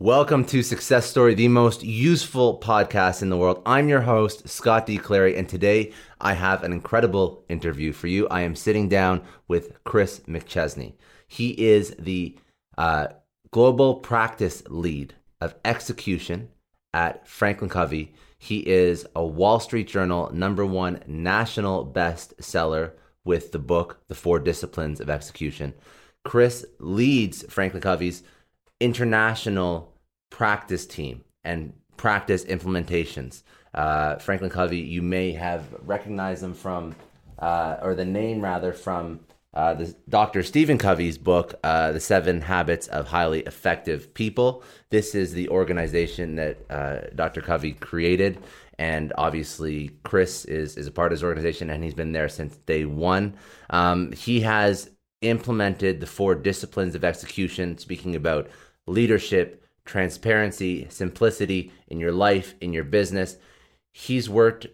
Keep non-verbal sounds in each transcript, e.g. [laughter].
Welcome to Success Story, the most useful podcast in the world. I'm your host, Scott D. Clary, and today I have an incredible interview for you. I am sitting down with Chris McChesney. He is the uh, global practice lead of execution at Franklin Covey. He is a Wall Street Journal number one national bestseller with the book, The Four Disciplines of Execution. Chris leads Franklin Covey's international practice team and practice implementations. Uh, Franklin Covey, you may have recognized them from, uh, or the name rather, from uh, the Dr. Stephen Covey's book, uh, The Seven Habits of Highly Effective People. This is the organization that uh, Dr. Covey created. And obviously, Chris is, is a part of his organization and he's been there since day one. Um, he has implemented the four disciplines of execution, speaking about leadership, transparency, simplicity in your life, in your business. He's worked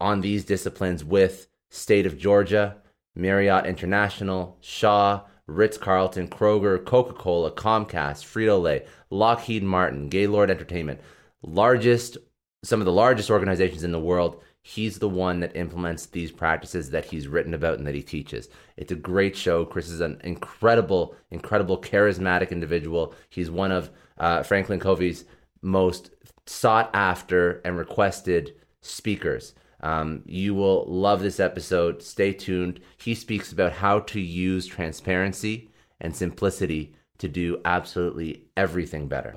on these disciplines with State of Georgia, Marriott International, Shaw, Ritz Carlton, Kroger, Coca Cola, Comcast, Frito Lay, Lockheed Martin, Gaylord Entertainment, largest, some of the largest organizations in the world. He's the one that implements these practices that he's written about and that he teaches. It's a great show. Chris is an incredible, incredible, charismatic individual. He's one of uh, Franklin Covey's most sought after and requested speakers. Um, you will love this episode. Stay tuned. He speaks about how to use transparency and simplicity to do absolutely everything better.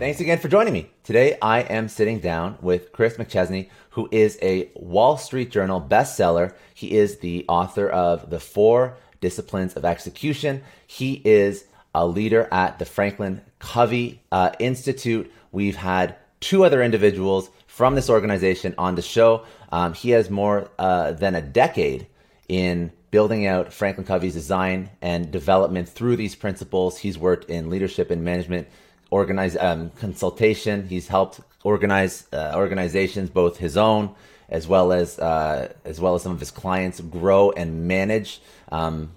Thanks again for joining me. Today I am sitting down with Chris McChesney, who is a Wall Street Journal bestseller. He is the author of The Four Disciplines of Execution. He is a leader at the Franklin Covey uh, Institute. We've had two other individuals from this organization on the show. Um, he has more uh, than a decade in building out Franklin Covey's design and development through these principles. He's worked in leadership and management organize um, consultation. He's helped organize uh, organizations, both his own as well as uh, as well as some of his clients, grow and manage um,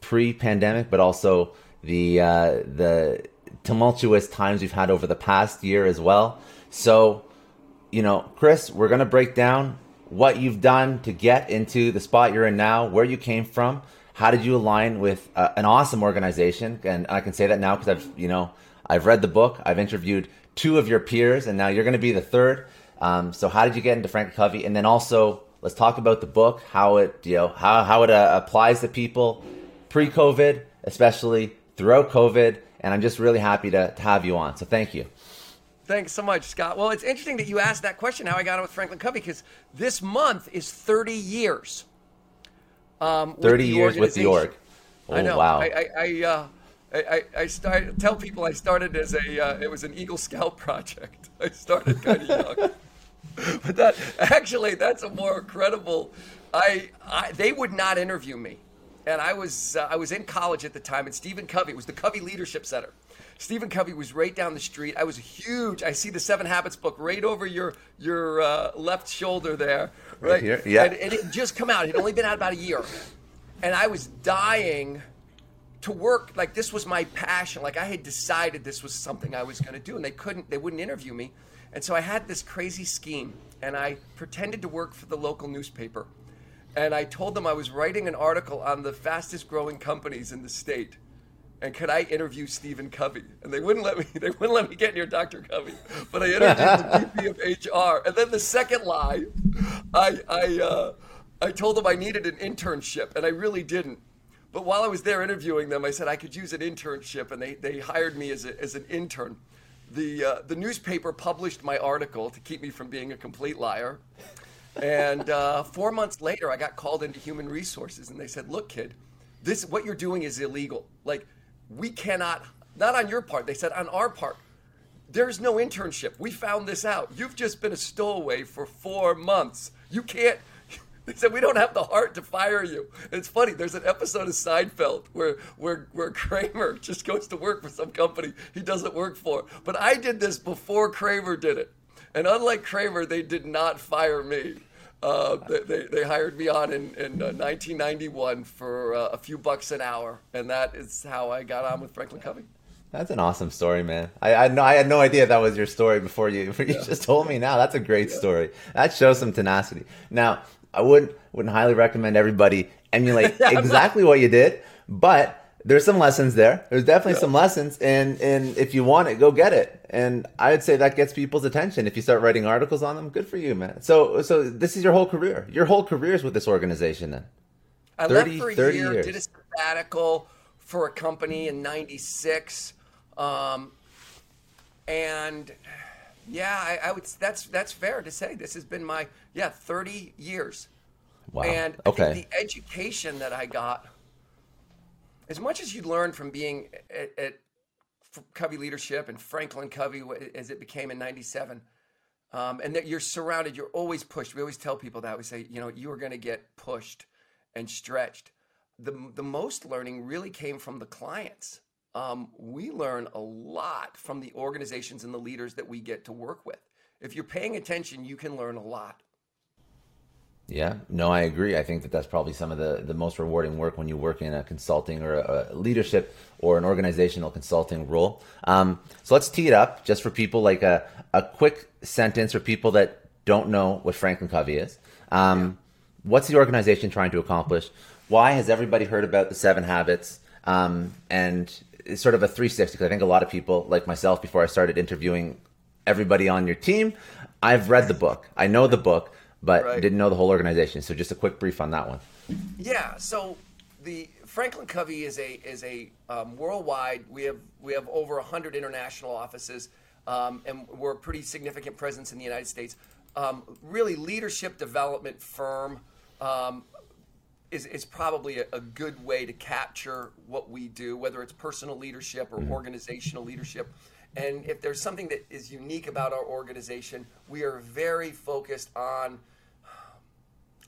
pre-pandemic, but also the uh, the tumultuous times we've had over the past year as well. So, you know, Chris, we're gonna break down what you've done to get into the spot you're in now, where you came from, how did you align with uh, an awesome organization, and I can say that now because I've you know I've read the book, I've interviewed two of your peers, and now you're going to be the third. Um, so, how did you get into Frank Covey? And then also, let's talk about the book, how it you know how how it uh, applies to people pre-COVID, especially throughout COVID, and I'm just really happy to, to have you on. So thank you. Thanks so much, Scott. Well, it's interesting that you asked that question, how I got on with Franklin Covey, because this month is 30 years. Um, 30 years with the org. Oh, I know. Wow. I, I, I, uh, I, I start, tell people I started as a, uh, it was an Eagle Scout [laughs] project. I started kind of young. [laughs] but that, actually, that's a more credible, I, I, they would not interview me and I was uh, I was in college at the time, and Stephen Covey it was the Covey Leadership Center. Stephen Covey was right down the street. I was huge. I see the Seven Habits book right over your your uh, left shoulder there, right, right here. Yeah, and, and it just come out. It had only been out about a year, and I was dying to work. Like this was my passion. Like I had decided this was something I was going to do, and they couldn't. They wouldn't interview me, and so I had this crazy scheme, and I pretended to work for the local newspaper and I told them I was writing an article on the fastest growing companies in the state. and could I interview Stephen Covey? And they wouldn't let me. [laughs] They wouldn't let me get near Dr. Covey. But I interviewed the [laughs] VP of HR. And then the second lie, I I uh, I told them I needed an internship, and I really didn't. But while I was there interviewing them, I said I could use an internship, and they, they hired me as, a, as an intern. The, uh, the newspaper published my article to keep me from being a complete liar. And uh, four months later, I got called into human resources, and they said, "Look, kid, this what you're doing is illegal. Like, we cannot. Not on your part. They said on our part. There's no internship. We found this out. You've just been a stowaway for four months. You can't. They said we don't have the heart to fire you. And it's funny. There's an episode of Seinfeld where where where Kramer [laughs] just goes to work for some company he doesn't work for. But I did this before Kramer did it, and unlike Kramer, they did not fire me. Uh, they, they hired me on in, in uh, 1991 for uh, a few bucks an hour, and that is how I got on with Franklin Covey. That's an awesome story, man. I, I, no, I had no idea that was your story before you, [laughs] you yeah. just told me now. That's a great yeah. story. That shows some tenacity. Now, I wouldn't wouldn't highly recommend everybody emulate [laughs] exactly what you did, but there's some lessons there. There's definitely yeah. some lessons, and and if you want it, go get it. And I'd say that gets people's attention. If you start writing articles on them, good for you, man. So so this is your whole career. Your whole career is with this organization, then. I 30, left for a 30 year, years. did a sabbatical for a company in '96, um, and yeah, I, I, would. That's that's fair to say. This has been my yeah 30 years. Wow. And okay. the education that I got, as much as you learn from being at, at Covey Leadership and Franklin Covey as it became in '97, um, and that you're surrounded, you're always pushed. We always tell people that we say, you know, you are going to get pushed and stretched. The the most learning really came from the clients um, we learn a lot from the organizations and the leaders that we get to work with. If you're paying attention, you can learn a lot. Yeah, no, I agree. I think that that's probably some of the, the most rewarding work when you work in a consulting or a, leadership or an organizational consulting role. Um, so let's tee it up just for people like a, a quick sentence for people that don't know what Franklin Covey is. Um, yeah. What's the organization trying to accomplish? Why has everybody heard about the seven habits? Um, and it's sort of a 360 because I think a lot of people, like myself, before I started interviewing everybody on your team, I've read the book. I know the book, but right. didn't know the whole organization. So just a quick brief on that one. Yeah. So the Franklin Covey is a is a um, worldwide. We have we have over hundred international offices, um, and we're a pretty significant presence in the United States. Um, really, leadership development firm. Um, is, is probably a, a, good way to capture what we do, whether it's personal leadership or mm-hmm. organizational leadership. And if there's something that is unique about our organization, we are very focused on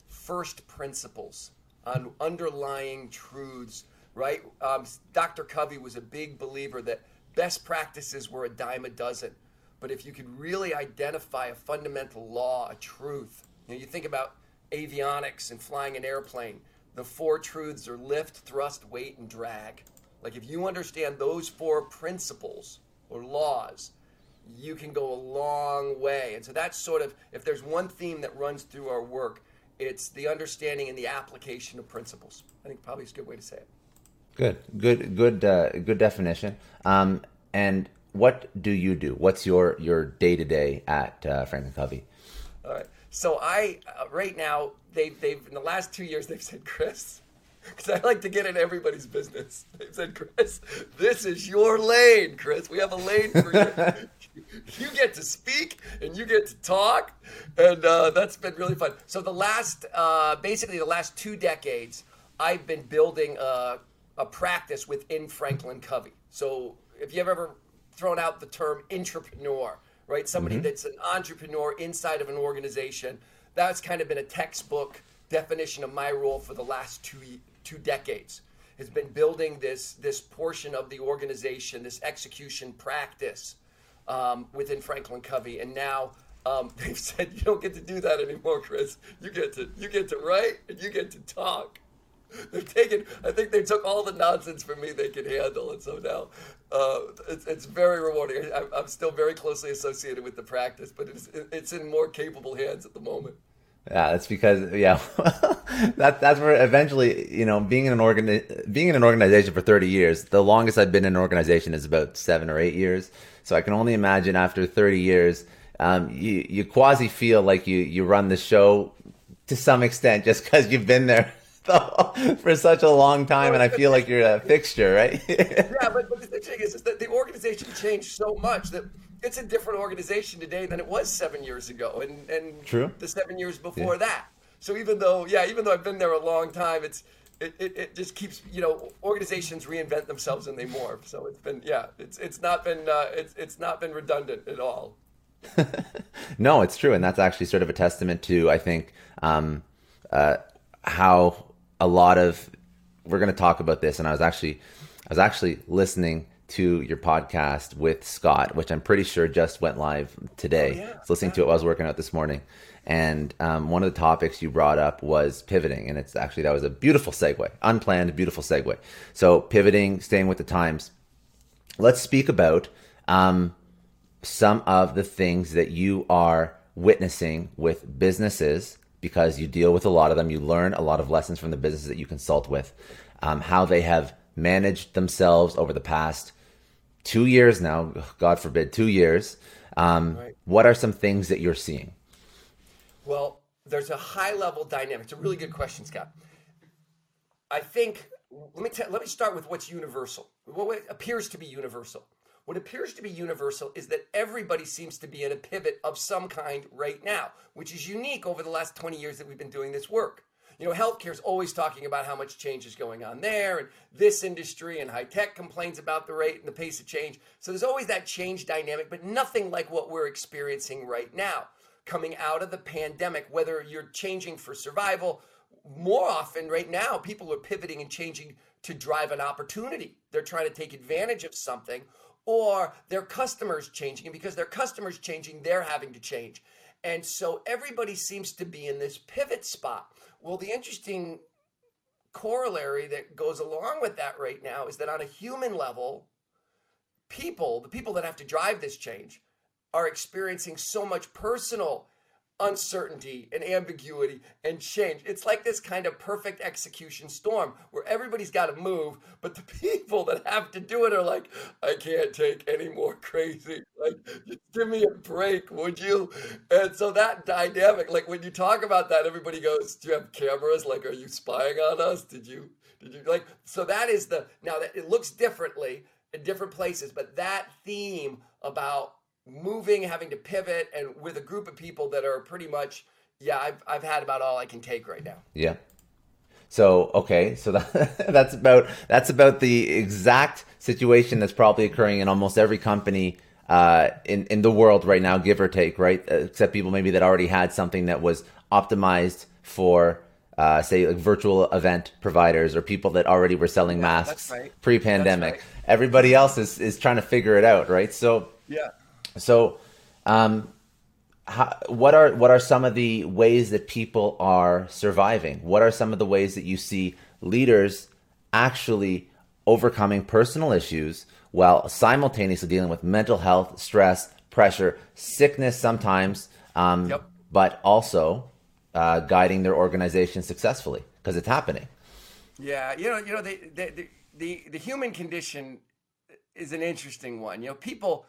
first principles, on underlying truths, right? Um, Dr. Covey was a big believer that best practices were a dime a dozen. But if you could really identify a fundamental law, a truth, you know, you think about avionics and flying an airplane the four truths are lift, thrust, weight, and drag. Like if you understand those four principles or laws, you can go a long way. And so that's sort of, if there's one theme that runs through our work, it's the understanding and the application of principles. I think probably is a good way to say it. Good, good, good, uh, good definition. Um, and what do you do? What's your your day to day at uh, Franklin Covey? All right. So I uh, right now they've they've in the last two years they've said Chris [laughs] because I like to get in everybody's business. [laughs] They've said Chris, this is your lane, Chris. We have a lane for you. [laughs] you get to speak and you get to talk, and uh, that's been really fun. So the last uh, basically the last two decades, I've been building a, a practice within Franklin Covey. So if you've ever thrown out the term intrapreneur right? Somebody mm-hmm. that's an entrepreneur inside of an organization. That's kind of been a textbook definition of my role for the last two two decades. Has been building this this portion of the organization, this execution practice um, within Franklin Covey, and now um, [laughs] they've said you don't get to do that anymore, Chris. You get to you get to write and you get to talk. They've taken. I think they took all the nonsense from me they could handle, and so now uh, it's, it's very rewarding. I, am still very closely associated with the practice, but it's it's in more capable hands at the moment. Yeah, that's because yeah, [laughs] that that's where eventually you know being in an organ being in an organization for thirty years. The longest I've been in an organization is about seven or eight years. So I can only imagine after thirty years, um, you you quasi feel like you you run the show to some extent just because you've been there [laughs] for such a long time, and I feel like you're a fixture, right? [laughs] yeah, but, but the thing is, is that the organization changed so much that it's a different organization today than it was seven years ago, and and True. the seven years before yeah. that. So even though, yeah, even though I've been there a long time, it's it, it, it, just keeps you know organizations reinvent themselves and they morph. So it's been yeah, it's it's not been uh, it's it's not been redundant at all. [laughs] no, it's true, and that's actually sort of a testament to I think um, uh, how a lot of we're going to talk about this, and I was actually I was actually listening to your podcast with Scott, which I'm pretty sure just went live today. Oh, yeah. I was listening yeah. to it while I was working out this morning. And um, one of the topics you brought up was pivoting. And it's actually, that was a beautiful segue, unplanned, beautiful segue. So, pivoting, staying with the times. Let's speak about um, some of the things that you are witnessing with businesses because you deal with a lot of them. You learn a lot of lessons from the businesses that you consult with, um, how they have managed themselves over the past two years now, God forbid, two years. Um, right. What are some things that you're seeing? Well, there's a high level dynamic. It's a really good question, Scott. I think let me t- let me start with what's universal. What appears to be universal. What appears to be universal is that everybody seems to be in a pivot of some kind right now, which is unique over the last 20 years that we've been doing this work you know, healthcare is always talking about how much change is going on there, and this industry and high tech complains about the rate and the pace of change. So there's always that change dynamic, but nothing like what we're experiencing right now. Coming out of the pandemic, whether you're changing for survival, more often right now, people are pivoting and changing to drive an opportunity. They're trying to take advantage of something, or their customers changing, and because their customers changing, they're having to change. And so everybody seems to be in this pivot spot. Well, the interesting corollary that goes along with that right now is that on a human level, people, the people that have to drive this change, are experiencing so much personal uncertainty and ambiguity and change. It's like this kind of perfect execution storm where everybody's got to move, but the [laughs] people that have to do it are like, I can't take any more crazy. Like, just give me a break, would you? And so that dynamic, like when you talk about that, everybody goes, Do you have cameras? Like, are you spying on us? Did you? Did you like? So that is the now that it looks differently in different places, but that theme about moving, having to pivot, and with a group of people that are pretty much, yeah, I've, I've had about all I can take right now. Yeah. So okay, so that, [laughs] that's about that's about the exact situation that's probably occurring in almost every company uh, in in the world right now, give or take, right? Except people maybe that already had something that was optimized for. Uh, say like virtual event providers or people that already were selling yeah, masks right. pre-pandemic. Right. Everybody else is, is trying to figure it out, right? So yeah, so, um, how, what are what are some of the ways that people are surviving? What are some of the ways that you see leaders actually overcoming personal issues while simultaneously dealing with mental health, stress, pressure, sickness sometimes, um, yep. but also uh, guiding their organization successfully because it's happening. Yeah, you know, you know, the, the the the human condition is an interesting one. You know, people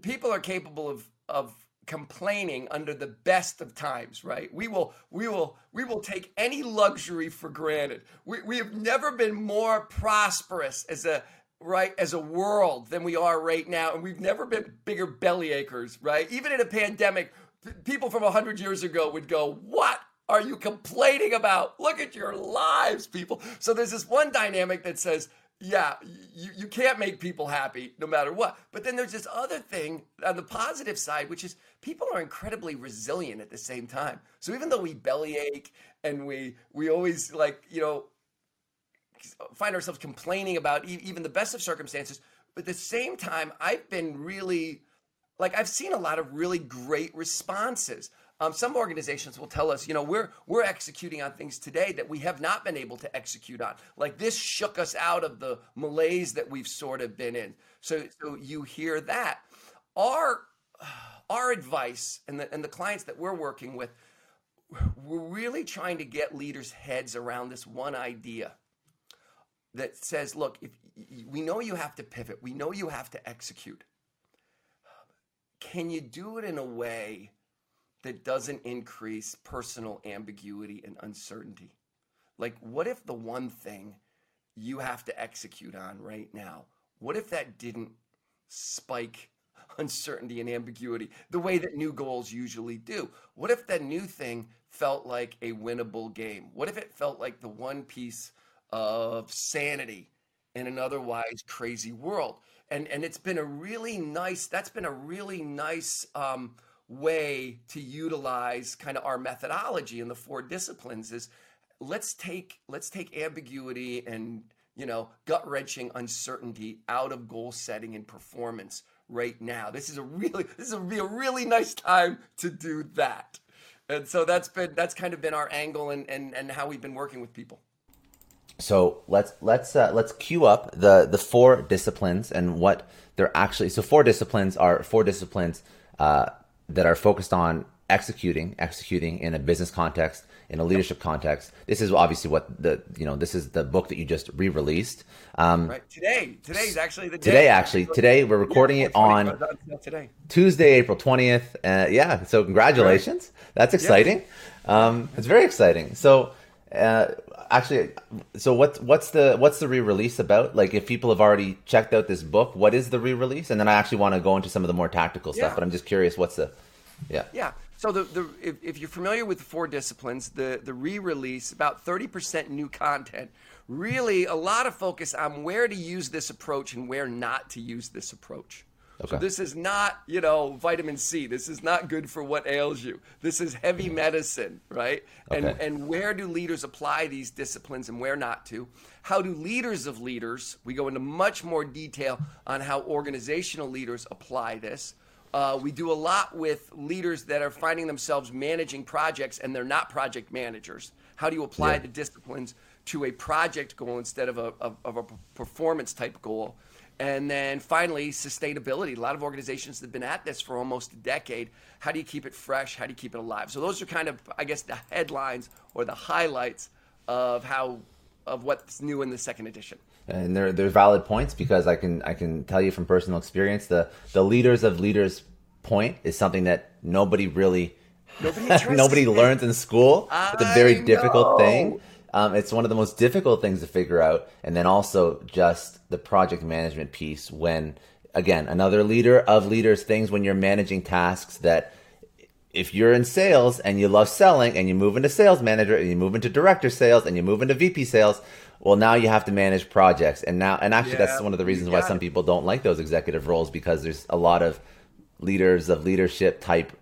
people are capable of of complaining under the best of times right? We will we will we will take any luxury for granted. We, we have never been more prosperous as a right as a world than we are right now and we've never been bigger belly achers right? Even in a pandemic people from 100 years ago would go what are you complaining about? Look at your lives people. So there's this one dynamic that says yeah, you, you can't make people happy no matter what. But then there's this other thing on the positive side, which is people are incredibly resilient at the same time. So even though we bellyache and we we always like you know find ourselves complaining about even the best of circumstances, but at the same time, I've been really like I've seen a lot of really great responses. Um, some organizations will tell us, you know, we're we're executing on things today that we have not been able to execute on. Like this shook us out of the malaise that we've sort of been in. So so you hear that. Our our advice and the and the clients that we're working with, we're really trying to get leaders' heads around this one idea that says, look, if we know you have to pivot, we know you have to execute. Can you do it in a way that doesn't increase personal ambiguity and uncertainty? Like, what if the one thing you have to execute on right now, what if that didn't spike [laughs] uncertainty and ambiguity the way that new goals usually do? What if that new thing felt like a winnable game? What if it felt like the one piece of sanity in an otherwise crazy world? And and it's been a really nice. That's been a really nice um, way to utilize kind of our methodology in the four disciplines. Is let's take let's take ambiguity and you know gut wrenching uncertainty out of goal setting and performance right now. This is a really this is a, be a really nice time to do that. And so that's been that's kind of been our angle and and, and how we've been working with people. So let's let's uh, let's queue up the the four disciplines and what they're actually. So four disciplines are four disciplines uh, that are focused on executing executing in a business context in a leadership context. This is obviously what the you know this is the book that you just re-released. Um, right today, today is actually the day. today. Actually, today we're recording yeah, it on today Tuesday, April twentieth. Uh, yeah, so congratulations. Right. That's exciting. Yeah. Um, it's very exciting. So. Uh, actually, so what's what's the what's the re-release about? Like, if people have already checked out this book, what is the re-release? And then I actually want to go into some of the more tactical stuff. But I'm just curious, what's the yeah yeah so the, the if, if you're familiar with the four disciplines, the the re-release about 30% new content. Really, a lot of focus on where to use this approach and where not to use this approach. Okay. So this is not, you know, vitamin C. This is not good for what ails you. This is heavy medicine, right? Okay. And and where do leaders apply these disciplines and where not to? How do leaders of leaders? We go into much more detail on how organizational leaders apply this. Uh, we do a lot with leaders that are finding themselves managing projects and they're not project managers. How do you apply yeah. the disciplines to a project goal instead of a, of, of a performance type goal? And then finally, sustainability. A lot of organizations have been at this for almost a decade. How do you keep it fresh? How do you keep it alive? So those are kind of, I guess, the headlines or the highlights of how of what's new in the second edition and they're they're valid points because I can I can tell you from personal experience the the leaders of leaders point is something that nobody really nobody, [laughs] nobody learns in school. It's a very difficult thing. Um, it's one of the most difficult things to figure out, and then also just the project management piece. When again, another leader of leaders things when you're managing tasks that if you're in sales and you love selling and you move into sales manager and you move into director sales and you move into VP sales, well now you have to manage projects and now and actually yeah, that's one of the reasons why some people don't like those executive roles because there's a lot of leaders of leadership type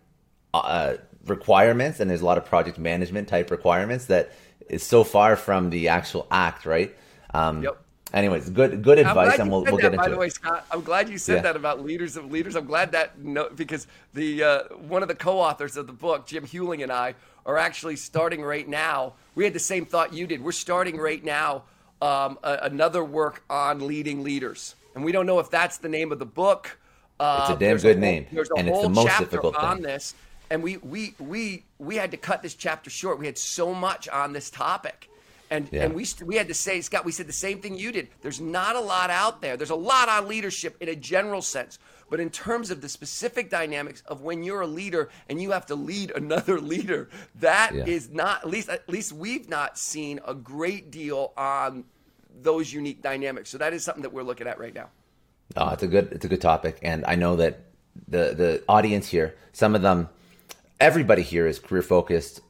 uh, requirements and there's a lot of project management type requirements that is so far from the actual act right um, yep anyways, good good advice, and we'll, we'll that, get into it. by the way, Scott, I'm glad you said yeah. that about leaders of leaders. I'm glad that no, because the uh, one of the co-authors of the book, Jim Huling, and I are actually starting right now. We had the same thought you did. We're starting right now um, a, another work on leading leaders, and we don't know if that's the name of the book. Uh, it's a damn good a, name, and it's the most difficult thing. on this. And we we we we had to cut this chapter short. We had so much on this topic and yeah. and we we had to say, Scott, we said the same thing you did. There's not a lot out there. There's a lot on leadership in a general sense, but in terms of the specific dynamics of when you're a leader and you have to lead another [laughs] leader, that yeah. is not at least at least we've not seen a great deal on those unique dynamics. So that is something that we're looking at right now. Oh, it's a good it's a good topic, and I know that the the audience here, some of them, everybody here is career focused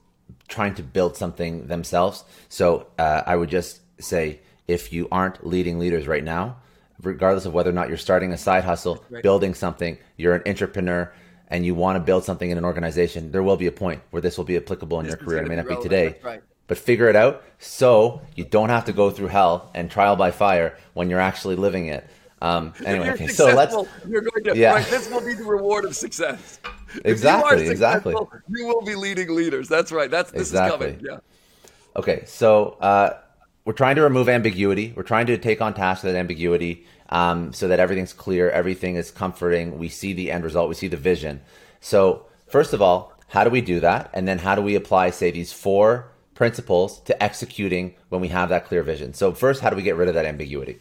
trying to build something themselves. So uh, I would just say if you aren't leading leaders right now, regardless of whether or not you're starting a side hustle, right. building something, you're an entrepreneur, and you want to build something in an organization, there will be a point where this will be applicable in this your career. It may not be, today. Right. But figure it out so you don't have to go through hell and trial by fire when you're actually living it. Um, anyway, okay, so let's. You're going to, yeah. Right, this will be the reward of success. Exactly. exactly. You will be leading leaders. That's right. That's this exactly. is coming. Yeah. Okay, so uh, we're trying to remove ambiguity. We're trying to take on task that ambiguity, um, so that everything's clear, everything is comforting. We see the end result. We see the vision. So first of all, How do we do that? And then how do we apply, say, these four principles to executing when we have that clear vision? So first, how do we get rid of that ambiguity?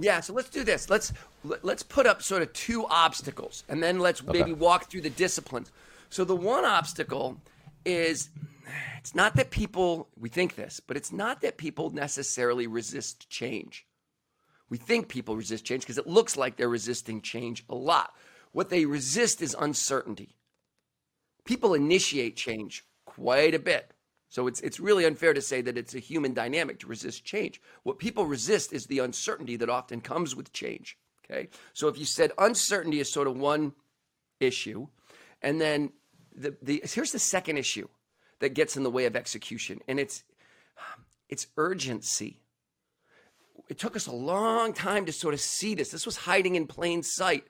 Yeah, so let's do this. Let's let's put up sort of two obstacles, and then let's okay. maybe walk through the disciplines. So the one obstacle is it's not that people we think this, but it's not that people necessarily resist change. We think people resist change because it looks like they're resisting change a lot. What they resist is uncertainty. People initiate change quite a bit. So it's it's really unfair to say that it's a human dynamic to resist change. What people resist is the uncertainty that often comes with change. Okay. So if you said uncertainty is sort of one issue, and then the, the here's the second issue that gets in the way of execution, and it's it's urgency. It took us a long time to sort of see this. This was hiding in plain sight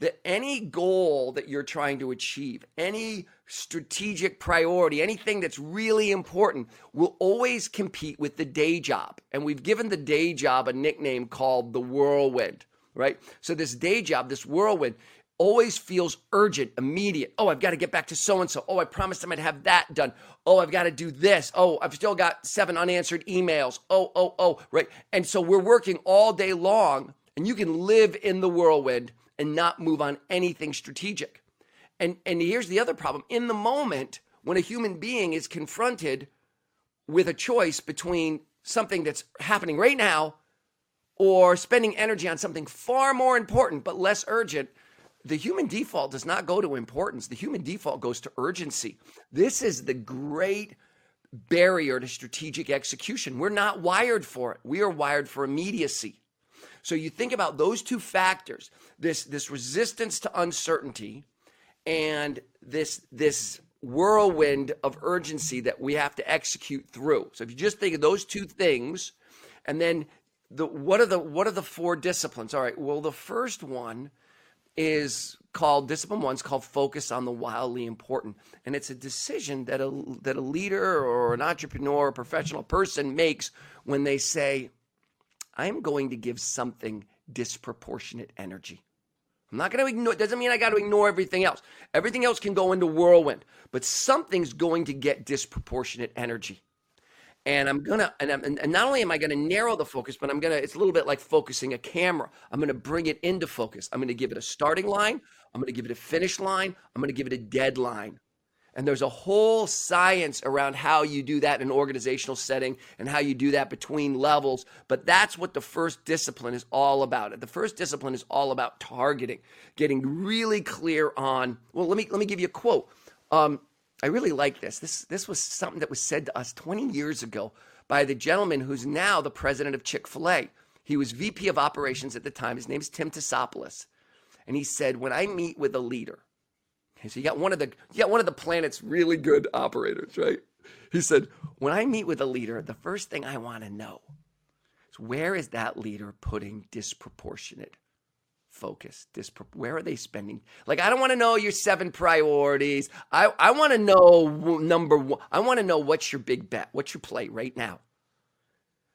that any goal that you're trying to achieve, any strategic priority, anything that's really important will always compete with the day job. And we've given the day job a nickname called the whirlwind, right? So this day job, this whirlwind, always feels urgent, immediate. Oh, I've got to get back to so and so. Oh, I promised them I'd have that done. Oh, I've got to do this. Oh, I've still got seven unanswered emails. Oh, oh, oh, right. And so we're working all day long, and you can live in the whirlwind and not move on anything strategic. And and here's the other problem. In the moment when a human being is confronted with a choice between something that's happening right now or spending energy on something far more important but less urgent, the human default does not go to importance. The human default goes to urgency. This is the great barrier to strategic execution. We're not wired for it. We are wired for immediacy. So you think about those two factors, this this resistance to uncertainty and this this whirlwind of urgency that we have to execute through. So if you just think of those two things and then the what are the what are the four disciplines? All right, well the first one is called discipline one's called focus on the wildly important and it's a decision that a that a leader or an entrepreneur or professional person makes when they say I'm going to give something disproportionate energy. I'm not going to ignore, it doesn't mean I got to ignore everything else. Everything else can go into whirlwind, but something's going to get disproportionate energy. And I'm going to, and, and not only am I going to narrow the focus, but I'm going to, it's a little bit like focusing a camera. I'm going to bring it into focus. I'm going to give it a starting line. I'm going to give it a finish line. I'm going to give it a deadline. And there's a whole science around how you do that in an organizational setting and how you do that between levels. But that's what the first discipline is all about. The first discipline is all about targeting, getting really clear on. Well, let me let me give you a quote. Um, I really like this. This this was something that was said to us 20 years ago by the gentleman who's now the president of Chick Fil A. He was VP of operations at the time. His name's Tim Tassopoulos, and he said, "When I meet with a leader." Okay, so you got one of the you got one of the planet's really good operators, right? He said, when I meet with a leader, the first thing I want to know is where is that leader putting disproportionate focus? Dispro- where are they spending? Like, I don't want to know your seven priorities. I, I want to know number one. I want to know what's your big bet? What's your play right now?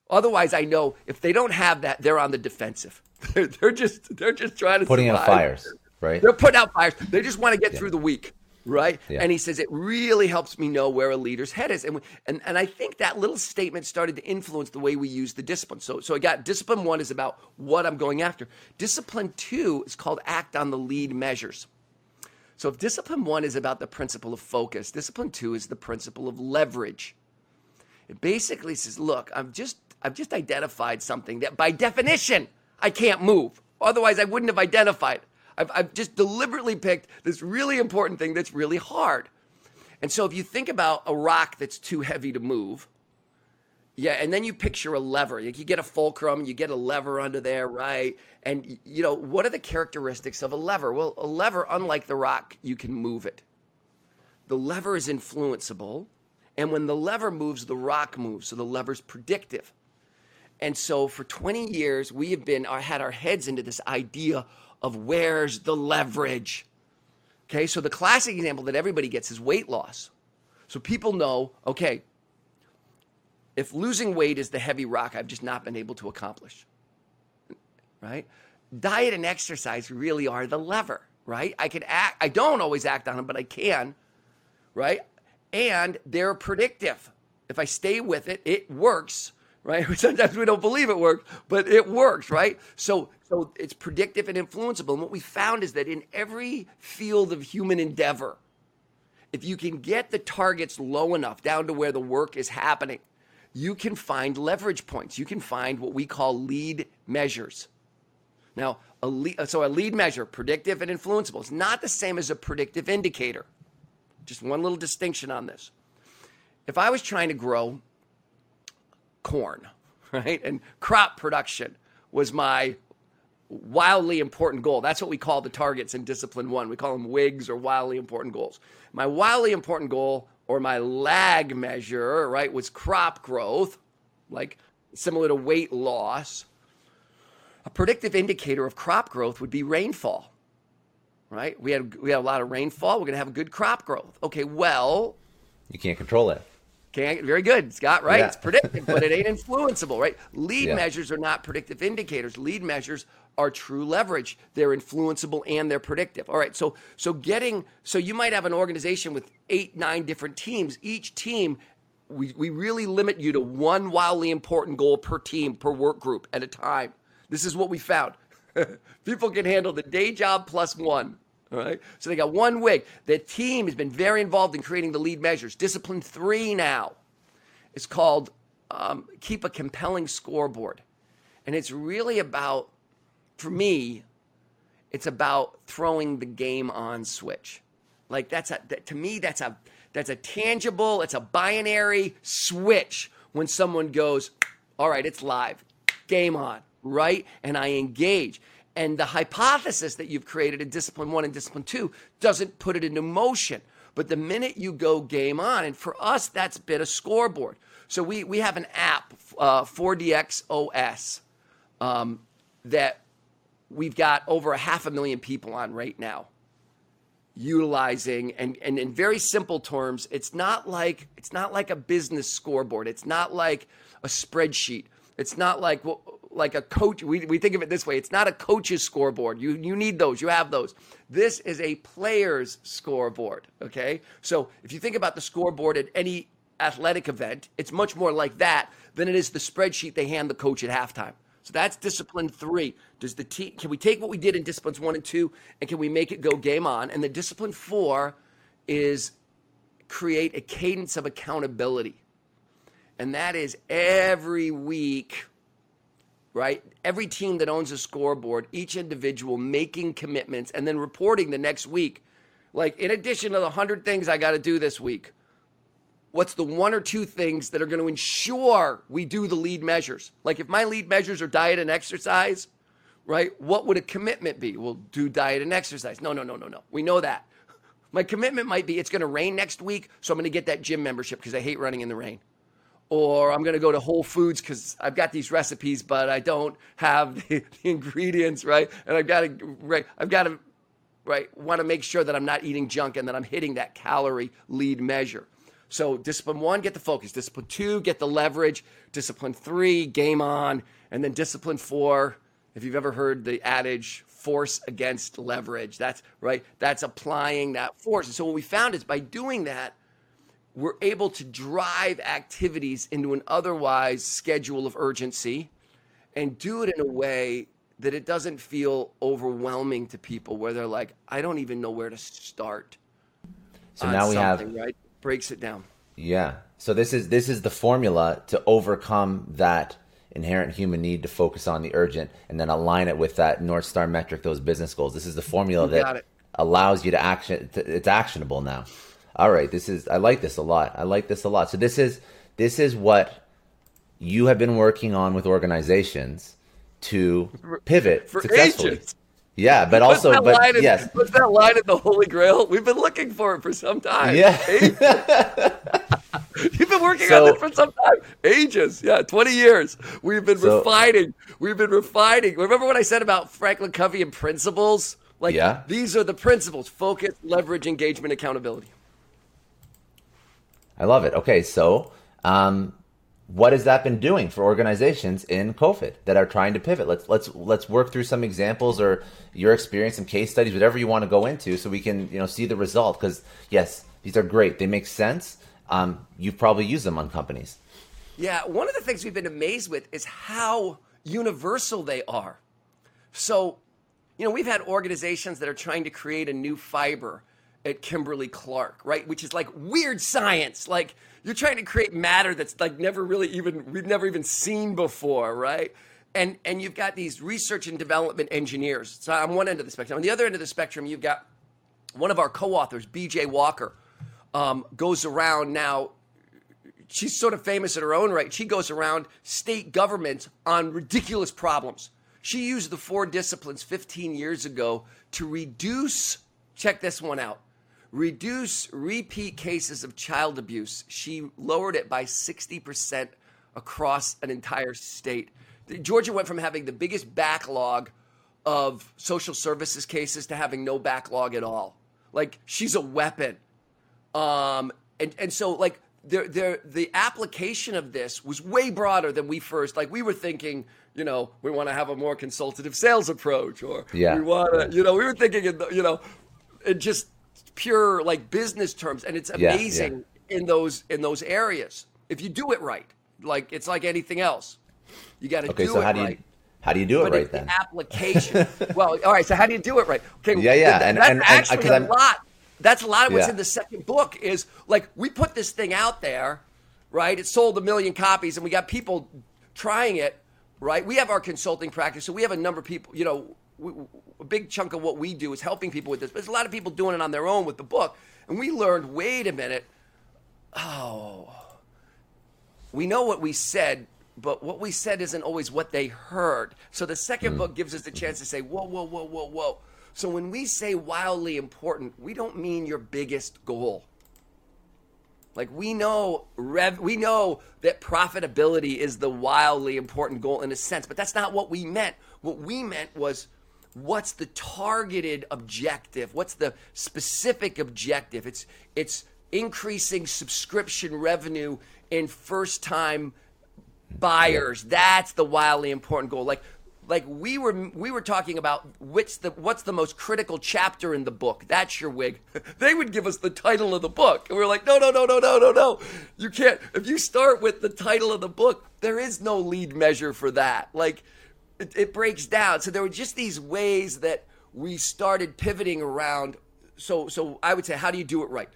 Otherwise, I know if they don't have that, they're on the defensive. [laughs] They're, they're just they're just trying to putting survive. out fires right? They're putting out fires. They just want to get yeah. through the week, right? Yeah. And he says it really helps me know where a leader's head is, and and and I think that little statement started to influence the way we use the discipline. So so I got discipline one is about what I'm going after. Discipline two is called act on the lead measures. So if discipline one is about the principle of focus, discipline two is the principle of leverage. It basically says, look, I've just I've just identified something that by definition I can't move. Otherwise, I wouldn't have identified. I've, I've just deliberately picked this really important thing that's really hard. And so if you think about a rock that's too heavy to move, yeah, and then you picture a lever. You get a fulcrum, you get a lever under there, right? And you know, what are the characteristics of a lever? Well, a lever, unlike the rock, you can move it. The lever is influenceable, and when the lever moves, the rock moves. So the lever's predictive. And so for 20 years, we have been our, had our heads into this idea of where's the leverage. Okay, so the classic example that everybody gets is weight loss. So people know, okay, if losing weight is the heavy rock I've just not been able to accomplish, right? Diet and exercise really are the lever, right? I can act, I don't always act on them, but I can. right? And they're predictive. If I stay with it, it works, right? [laughs] Sometimes we don't believe it works, but it works, right? So, so it's predictive and influenceable. And what we found is that in every field of human endeavor, if you can get the targets low enough down to where the work is happening, you can find leverage points. You can find what we call lead measures. Now, a lead, so a lead measure, predictive and influenceable, it's not the same as a predictive indicator. Just one little distinction on this. If I was trying to grow corn, [laughs] right, and crop production was my wildly important goal. That's what we call the targets in discipline one. We call them WIGs or wildly important goals. My wildly important goal or my lag measure, right, was crop growth, like similar to weight loss. A predictive indicator of crop growth would be rainfall. Right? We had we had a lot of rainfall. We're going to have a good crop growth. Okay, well, you can't control it. Can't, very good, Scott. Right? Yeah. It's predictive, but it ain't [laughs] influenceable. Right? Lead yeah. measures are not predictive indicators. Lead measures are true leverage. They're influenceable and they're predictive. All right. So so getting so you might have an organization with eight nine different teams. Each team we, we really limit you to one wildly important goal per team per work group at a time. This is what we found. [laughs] People can handle the day job plus one. So they got one WIG. The team has been very involved in creating the lead measures. Discipline three now is called um, Keep a Compelling Scoreboard. And it's really about for me, it's about throwing the game on switch. Like that's a that, to me that's a that's a tangible, it's a binary switch when someone goes, "All right, it's live. Game on." Right? And I engage. And the hypothesis that you've created in discipline 1 and discipline 2 doesn't put it into motion. But the minute you go game on, and for us, that's been a scoreboard. So we, we have an app, uh, 4DX OS, um, that we've got over a half a million people on right now utilizing and, and in very simple terms it's not like it's not like a business scoreboard it's not like a spreadsheet it's not like like a coach we, we think of it this way it's not a coach's scoreboard you you need those you have those this is a player's scoreboard okay so if you think about the scoreboard at any athletic event it's much more like that than it is the spreadsheet they hand the coach at halftime so that's discipline three. Does the team can we take what we did in disciplines one and two and can we make it go game on? And the discipline four is create a cadence of accountability. And that is every week, right? Every team that owns a scoreboard, each individual making commitments and then reporting the next week. Like, in addition to the 100 things I got to do this week, what's the one or two things that are going to ensure we do the lead measures? Like if my lead measures are diet and exercise, right? What would a commitment be? We'll do diet and exercise. No, no, no, no, no. We know that. [laughs] My commitment might be it's going to rain next week, so I'm going to get that gym membership because I hate running in the rain. Or I'm going to go to Whole Foods because I've got these recipes, but I don't have [laughs] the, the ingredients, right? And I've got to, right? I've got to, right? Want to make sure that I'm not eating junk and that I'm hitting that calorie lead measure. So discipline one, get the focus. Discipline two, get the leverage. Discipline three, game on. And then discipline four, if you've ever heard the adage, force against leverage. That's right. That's applying that force. And so what we found is by doing that, we're able to drive activities into an otherwise schedule of urgency and do it in a way that it doesn't feel overwhelming to people where they're like, I don't even know where to start. So now we have right breaks it down. Yeah. So this is this is the formula to overcome that inherent human need to focus on the urgent and then align it with that north star metric those business goals this is the formula that allows you to action it's actionable now all right this is i like this a lot i like this a lot so this is this is what you have been working on with organizations to pivot for successfully agents. Yeah, but also, but in, yes, what's that line in the Holy Grail? We've been looking for it for some time. Yeah, [laughs] you've been working so, on this for some time, ages. Yeah, twenty years. We've been so, refining. We've been refining. Remember what I said about Franklin Covey and principles? Like, yeah. these are the principles: focus, leverage, engagement, accountability. I love it. Okay, so um, what has that been doing for organizations in COVID that are trying to pivot? Let's let's let's work through some examples or your experience, some case studies, whatever you want to go into, so we can you know see the result. Because yes, these are great. They make sense. Um, you've probably used them on companies. Yeah, one of the things we've been amazed with is how universal they are. So, you know, we've had organizations that are trying to create a new fiber at Kimberly Clark, right? Which is like weird science. Like you're trying to create matter that's like never really even we've never even seen before, right? And and you've got these research and development engineers. So on one end of the spectrum, on the other end of the spectrum, you've got one of our co-authors, B.J. Walker, um, goes around now. She's sort of famous in her own right. She goes around state governments on ridiculous problems. She used the four disciplines 15 years ago to reduce. Check this one out reduce repeat cases of child abuse. She lowered it by 60% across an entire state. Georgia went from having the biggest backlog of social services cases to having no backlog at all. Like she's a weapon. Um, and, and so like there, there, the application of this was way broader than we first like we were thinking you know we want to have a more consultative sales approach or yeah. we want to you know we were thinking you know it just pure like business terms, and it's amazing yeah, yeah. in those in those areas if you do it right. Like it's like anything else, you got to okay, do so it how do you, right. How do you do it but right then? The application. [laughs] well, all right. So how do you do it right? Okay. Yeah, yeah. and, that's and, actually uh, and, a lot. That's a lot of what's yeah. in the second book. Is like we put this thing out there, right? It sold a million copies, and we got people trying it. Right. We have our consulting practice, so we have a number of people. You know, we, a big chunk of what we do is helping people with this. But there's a lot of people doing it on their own with the book. And we learned wait a minute, oh, we know what we said, but what we said isn't always what they heard. So the second mm. book gives us the chance to say, whoa, whoa, whoa, whoa, whoa. So when we say wildly important, we don't mean your biggest goal. Like we know rev, we know that profitability is the wildly important goal in a sense, but that's not what we meant. What we meant was what's the targeted objective? What's the specific objective? It's it's increasing subscription revenue in first time buyers. That's the wildly important goal. Like like we were we were talking about what's the what's the most critical chapter in the book that's your wig [laughs] they would give us the title of the book and we are like no no no no no no no you can't if you start with the title of the book there is no lead measure for that like it, it breaks down. So there were just these ways that we started pivoting around. So so I would say, how do you do it right?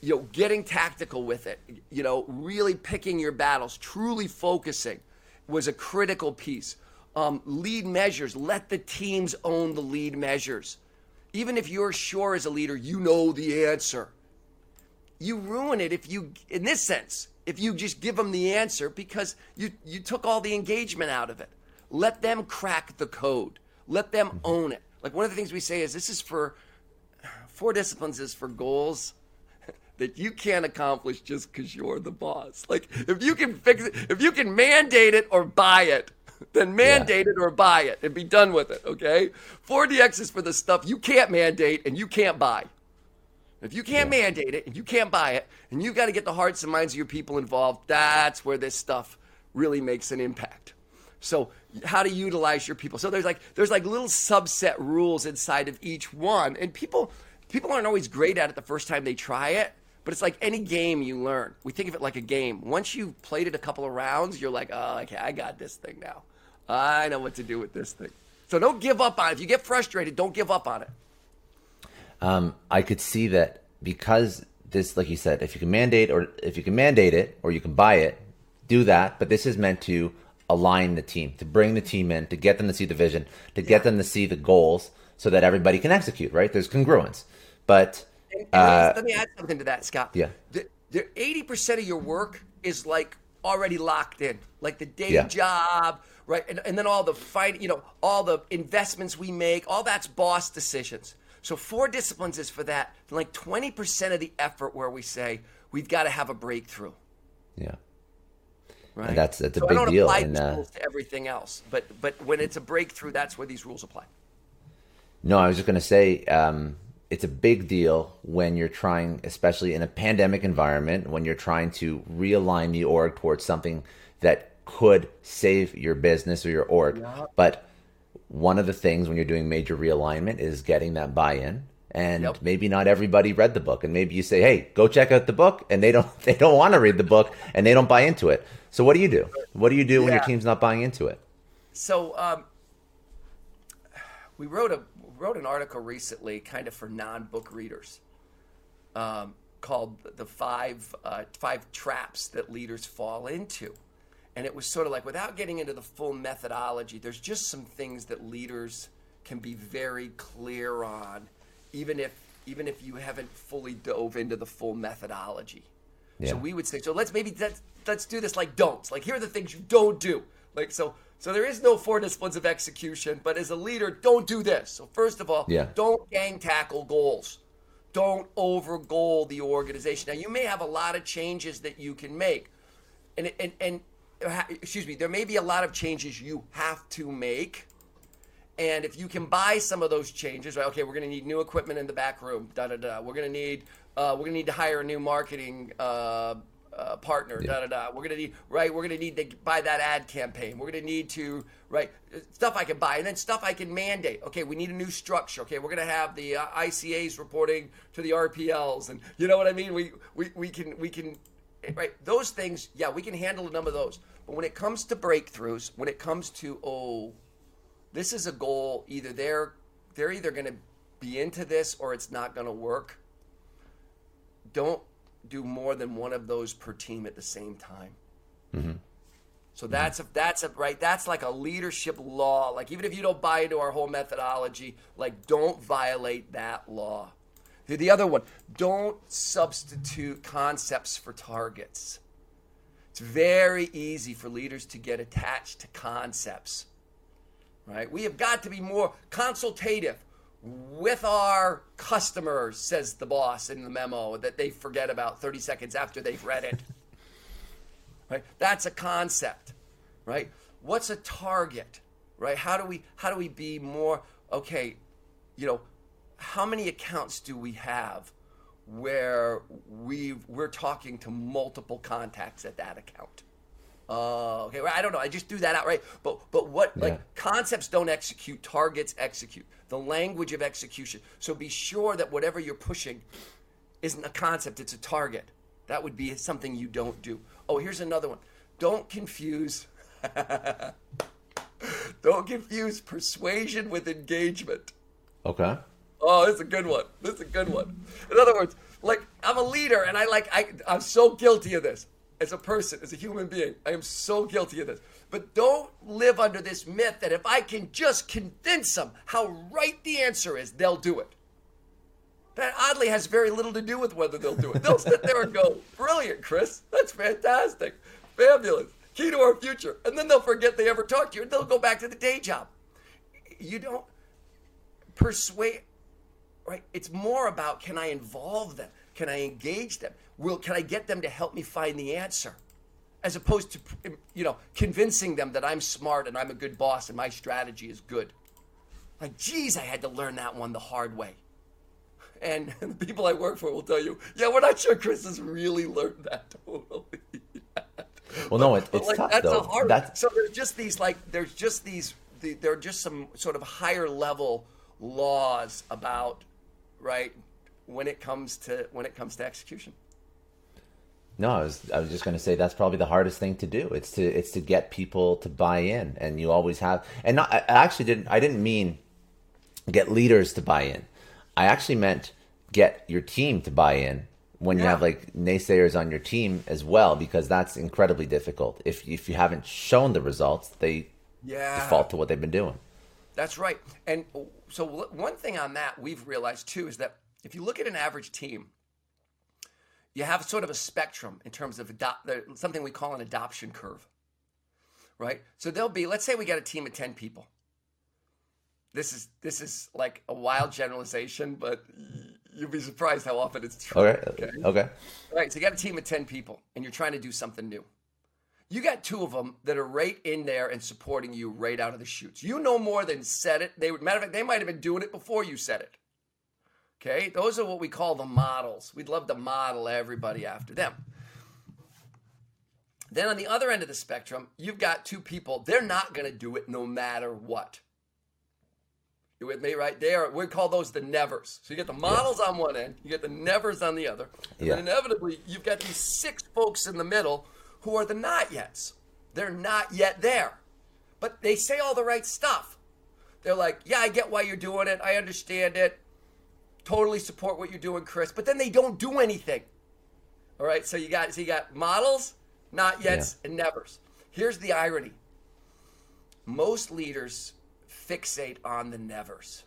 You know, getting tactical with it. You know, really picking your battles, truly focusing was a critical piece. Um, lead measures. Let the teams own the lead measures. Even if you're sure as a leader, you know the answer. You ruin it if you, in this sense, if you just give them the answer because you you took all the engagement out of it. Let them crack the code. Let them mm-hmm. own it. Like one of the things we say is this is for four disciplines is for goals [laughs] that you can't accomplish just because you're the boss. Like if you can fix it, if you can mandate it or buy it, [laughs] then mandate yeah. it or buy it and be done with it. Okay. 4DX is for the stuff you can't mandate and you can't buy. If you can't yeah. mandate it and you can't buy it, and you've got to get the hearts and minds of your people involved, that's where this stuff really makes an impact. So how to utilize your people. So there's like there's like little subset rules inside of each one, and people people aren't always great at it the first time they try it. But it's like any game you learn. We think of it like a game. Once you've played it a couple of rounds, you're like, oh, okay, I got this thing now. I know what to do with this thing. So don't give up on it. If you get frustrated, don't give up on it. Um, I could see that because this, like you said, if you can mandate or if you can mandate it or you can buy it, do that. But this is meant to align the team, to bring the team in, to get them to see the vision, to get them to see the goals so that everybody can execute, right? There's congruence. But uh, let me add something to that, Scott. Yeah. The, the 80% of your work is like already locked in, like the day yeah. job, right? And, and then all the fight, you know, all the investments we make, all that's boss decisions. So four disciplines is for that. Like 20% of the effort where we say we've got to have a breakthrough. Yeah. Right. And that's that's a so big I don't deal. Apply and, uh, rules to everything else, but but when it's a breakthrough, that's where these rules apply. No, I was just going to say um, it's a big deal when you're trying, especially in a pandemic environment, when you're trying to realign the org towards something that could save your business or your org. Yeah. But one of the things when you're doing major realignment is getting that buy-in and Yep. maybe not everybody read the book. And maybe you say hey go check out the book. And they don't [laughs] they don't want to read the book and they don't buy into it. So what do you do? What do you do when your team's not buying into it? So um, we wrote a wrote an article recently, kind of for non-book readers, um, called "The Five uh, Five Traps That Leaders Fall Into," and it was sort of like without getting into the full methodology. There's just some things that leaders can be very clear on, even if even if you haven't fully dove into the full methodology. Yeah. So we would say, so let's maybe let's, let's do this like don'ts. Like here are the things you don't do. Like so so there is no four disciplines of execution, but as a leader, don't do this. So first of all, Yeah. don't gang tackle goals. Don't over goal the organization. Now you may have a lot of changes that you can make. And and and excuse me, there may be a lot of changes you have to make. And if you can buy some of those changes, right? Okay, we're going to need new equipment in the back room. Da da da. We're going to need uh, we're going to need to hire a new marketing uh, uh, partner. Da da da. We're going to need right. We're going to need to buy that ad campaign. We're going to need to right stuff I can buy, and then stuff I can mandate. Okay, we need a new structure. Okay, we're going to have the uh, ICAs reporting to the RPLs, and you know what I mean. We we we can we can right those things. Yeah, we can handle a number of those. But when it comes to breakthroughs, when it comes to oh this is a goal either they're they're either going to be into this or it's not going to work. Don't do more than one of those per team at the same time. Mm-hmm. So that's a that's a right that's like a leadership law. Like even if you don't buy into our whole methodology like don't violate that law. The the other one don't substitute concepts for targets. It's very easy for leaders to get attached to concepts right? We have got to be more consultative with our customers, says the boss in the memo that they forget about 30 seconds after they've read it. [laughs] right? That's a concept, right? What's a target, right? How do we how do we be more okay, you know, how many accounts do we have where we we're talking to multiple contacts at that account? Oh, okay. Well, I don't know. I just threw that out, right? But but what like concepts don't execute, targets execute. The language of execution. So be sure that whatever you're pushing isn't a concept; it's a target. That would be something you don't do. Oh, here's another one. Don't confuse. [laughs] don't confuse persuasion with engagement. okay Oh, this is a good one. This is a good one. In other words, like I'm a leader and I like I I'm so guilty of this. As a person, as a human being, I am so guilty of this. But don't live under this myth that if I can just convince them how right the answer is, they'll do it. That oddly has very little to do with whether they'll do it. They'll sit there and go, "Brilliant, Chris. That's fantastic. Fabulous. Key to our future." And then they'll forget they ever talked to you and they'll go back to the day job. You don't persuade right it's more about can i involve them can i engage them will can i get them to help me find the answer? As opposed to um, you know convincing them that i'm smart and i'm a good boss and my strategy is good. Like geez i had to learn that one the hard way. And [laughs] the people i work for will tell you yeah we're not sure chris has really learned that [laughs] totally well no it, it's like tough that's though. a hard that's so there's just these like there's just these the, there are just some sort of higher level laws about right when it comes to when it comes to execution No, I was I was just going to say that's probably the hardest thing to do. It's to it's to get people to buy in, and you always have. And not, I actually didn't I didn't mean get leaders to buy in. I actually meant get your team to buy in when you have like naysayers on your team as well, because that's incredibly difficult. If if you haven't shown the results, they yeah default to what they've been doing. That's right. And oh, so one thing on that we've realized too is that if you look at an average team, you have sort of a spectrum in terms of adopt, something we call an adoption curve, right? So there'll be, let's say we got a team of 10 people. This is this is like a wild generalization, but you'll be surprised how often it's true. Okay. Okay. Right. So you got a team of 10 people and you're trying to do something new. You got two of them that are right in there and supporting you right out of the chutes. You know more than said it. They would matter of fact, they might have been doing it before you said it. Okay, those are what we call the models. We'd love to model everybody after them. Then on the other end of the spectrum, you've got two people, they're not gonna do it no matter what. You with me, right? There, we call those the nevers. So you get the models yeah. on one end, you get the nevers on the other, and yeah. inevitably you've got these six folks in the middle who are the not yets. They're not yet there, but they say all the right stuff. They're like, "Yeah, I get why you're doing it. I understand it. Totally support what you're doing, Chris." But then they don't do anything. All right, so you got so you got models, not yets, yeah. and nevers. Here's the irony. Most leaders fixate on the nevers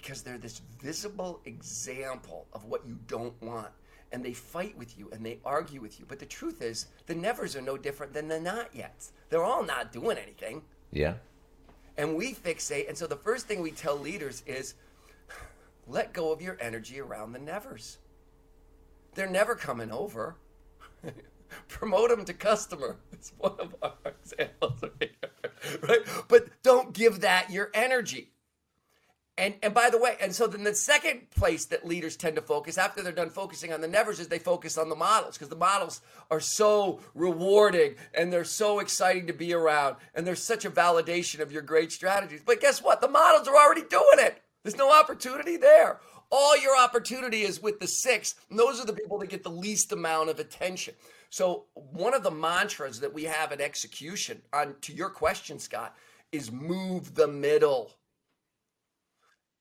because they're this visible example of what you don't want. And they fight with you and they argue with you. But the truth is, the nevers are no different than the not yets. They're all not doing anything. Yeah. And we fixate. And so the first thing we tell leaders is let go of your energy around the nevers. They're never coming over. [laughs] Promote them to customer. [laughs] It's one of our [laughs] examples. right? But don't give that your energy. And and by the way, and so then the second place that leaders tend to focus after they're done focusing on the nevers is they focus on the models because the models are so rewarding and they're so exciting to be around and there's such a validation of your great strategies. But guess what? The models are already doing it. There's no opportunity there. All your opportunity is with the six. And those are the people that get the least amount of attention. So one of the mantras that we have in execution on to your question, Scott, is move the middle.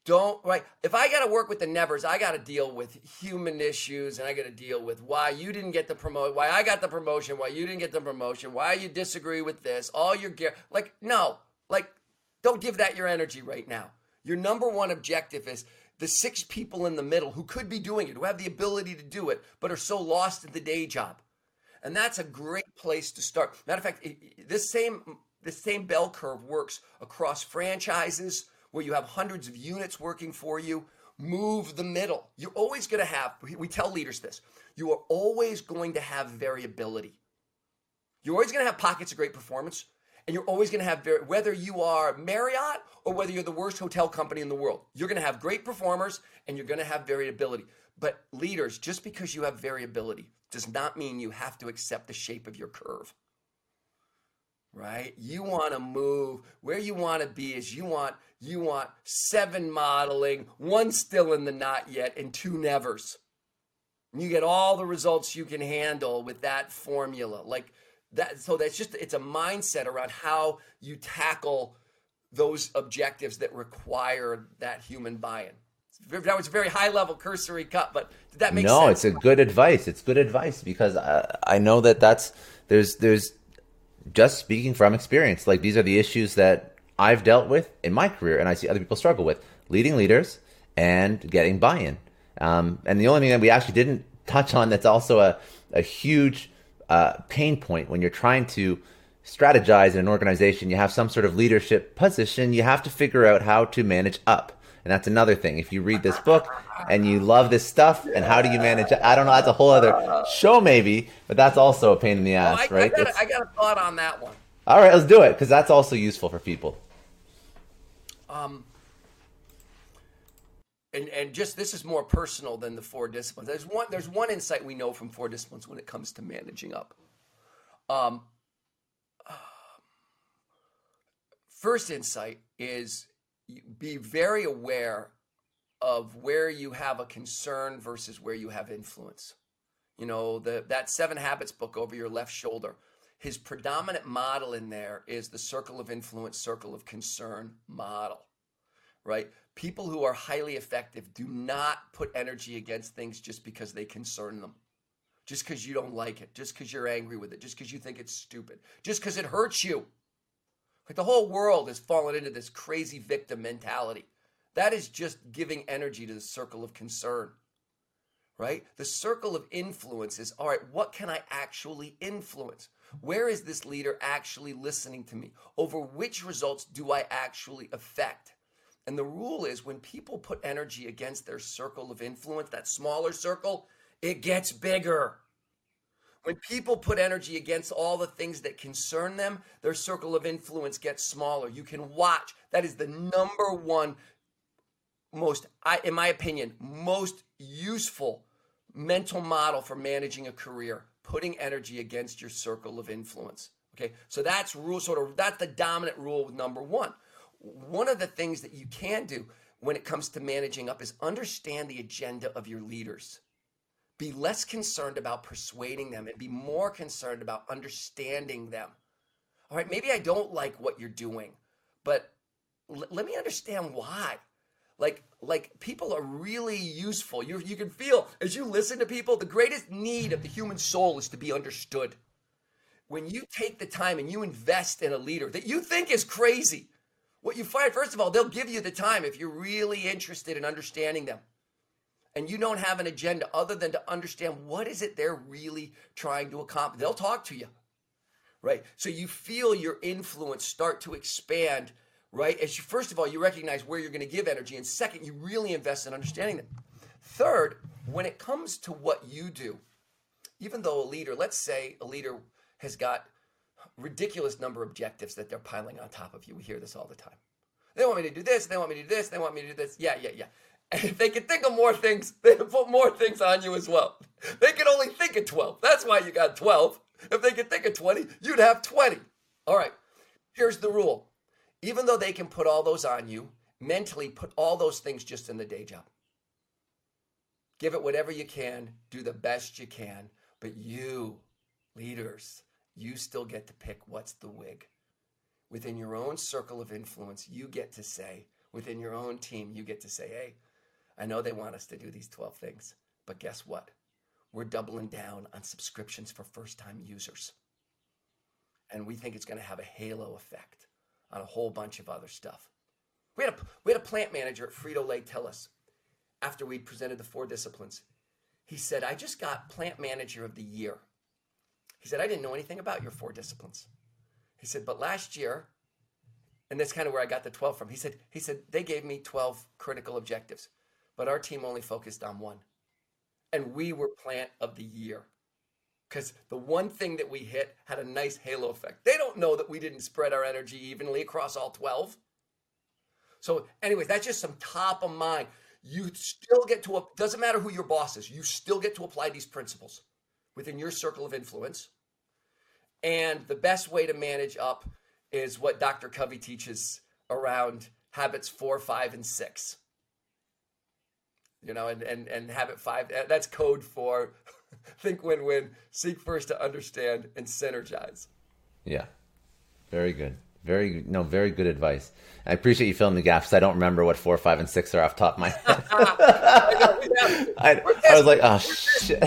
Don't right. If I got to work with the nevers, I got to deal with human issues, and I got to deal with why you didn't get the promote, why I got the promotion, why you didn't get the promotion, why you disagree with this, all your gear. Like no, like don't give that your energy right now. Your number one objective is the six people in the middle who could be doing it, who have the ability to do it, but are so lost in the day job. And that's a great place to start. Matter of fact, this same this same bell curve works across franchises where you have hundreds of units working for you. Move the middle. You're always going to have, we tell leaders this, you are always going to have variability. You're always going to have pockets of great performance, and you're always going to have, whether you are Marriott or whether you're the worst hotel company in the world, you're going to have great performers and you're going to have variability. But leaders, just because you have variability does not mean you have to accept the shape of your curve. Right? You want to move where you want to be is you want you want seven modeling, one still in the not yet and two nevers. And you get all the results you can handle with that formula. Like that so that's just it's a mindset around how you tackle those objectives that require that human buy-in that was a very high level cursory cut, but did that make no, sense? No, it's a good advice. It's good advice because I, I know that that's there's there's just speaking from experience. Like these are the issues that I've dealt with in my career, and I see other people struggle with leading leaders and getting buy-in. Um, and the only thing that we actually didn't touch on that's also a a huge uh, pain point when you're trying to strategize in an organization. You have some sort of leadership position. You have to figure out how to manage up and that's another thing. If you read this book and you love this stuff, and how do you manage? I don't know. That's a whole other show, maybe, but that's also a pain in the ass, well, I, right? I got, a, I got, a thought on that one. All right, let's do it because that's also useful for people. Um, and and just this is more personal than the four disciplines. There's one there's one insight we know from four disciplines when it comes to managing up. Um, [sighs] first insight is be very aware of where you have a concern versus where you have influence. You know, the that Seven Habits book over your left shoulder. His predominant model in there is the circle of influence, circle of concern model. Right? People who are highly effective do not put energy against things just because they concern them. Just because you don't like it, just because you're angry with it, just because you think it's stupid, just because it hurts you. Like the whole world has fallen into this crazy victim mentality. That is just giving energy to the circle of concern, right? The circle of influence is all right, what can I actually influence? Where is this leader actually listening to me? Over which results do I actually affect? And the rule is when people put energy against their circle of influence, that smaller circle, it gets bigger. When people put energy against all the things that concern them, their circle of influence gets smaller. You can watch. That is the number one most, in my opinion, most useful mental model for managing a career, putting energy against your circle of influence. Okay, so that's rule sort of that's the dominant rule with number one. One of the things that you can do when it comes to managing up is understand the agenda of your leaders. Be less concerned about persuading them and be more concerned about understanding them. All right, maybe I don't like what you're doing, but l- let me understand why. Like, like people are really useful. You, you can feel as you listen to people, the greatest need of the human soul is to be understood. When you take the time and you invest in a leader that you think is crazy, what you find, first of all, they'll give you the time if you're really interested in understanding them. And you don't have an agenda other than to understand what is it they're really trying to accomplish. They'll talk to you, right? So you feel your influence start to expand, right? As you, first of all, you recognize where you're going to give energy. And second, you really invest in understanding them. Third, when it comes to what you do, even though a leader, let's say a leader has got ridiculous number of objectives that they're piling on top of you. We hear this all the time. They want me to do this, they want me to do this, they want me to do this. Yeah, yeah, yeah. [laughs] And if they can think of more things, [laughs] they can put more things on you as well. They can only think of 12. That's why you got 12. If they could think of 20, you'd have 20. All right. Here's the rule. Even though they can put all those on you, mentally put all those things just in the day job. Give it whatever you can, do the best you can, but you, leaders, you still get to pick what's the wig. Within your own circle of influence, you get to say, within your own team, you get to say, hey, I know they want us to do these 12 things, but guess what? We're doubling down on subscriptions for first time users. And we think it's going to have a halo effect on a whole bunch of other stuff. We had a, we had a plant manager at Frito Lay tell us after we presented the four disciplines. He said, I just got plant manager of the year. He said, I didn't know anything about your four disciplines. He said, but last year, and that's kind of where I got the 12 from. He said, he said, they gave me 12 critical objectives, but our team only focused on one. And we were plant of the year. Because the one thing that we hit had a nice halo effect. They don't know that we didn't spread our energy evenly across all 12. So, anyways, that's just some top of mind. You still get to, doesn't matter who your boss is, you still get to apply these principles within your circle of influence. And the best way to manage up is what Dr. Covey teaches around habits four, five, and six. You know, and, and, and habit five, that's code for [laughs] think win win, seek first to understand, and synergize. Yeah, very good. Very no, very good advice. I appreciate you filling the gaps. I don't remember what four, five, and six are off top of my [laughs] head. I, [laughs] I, was like, oh shit.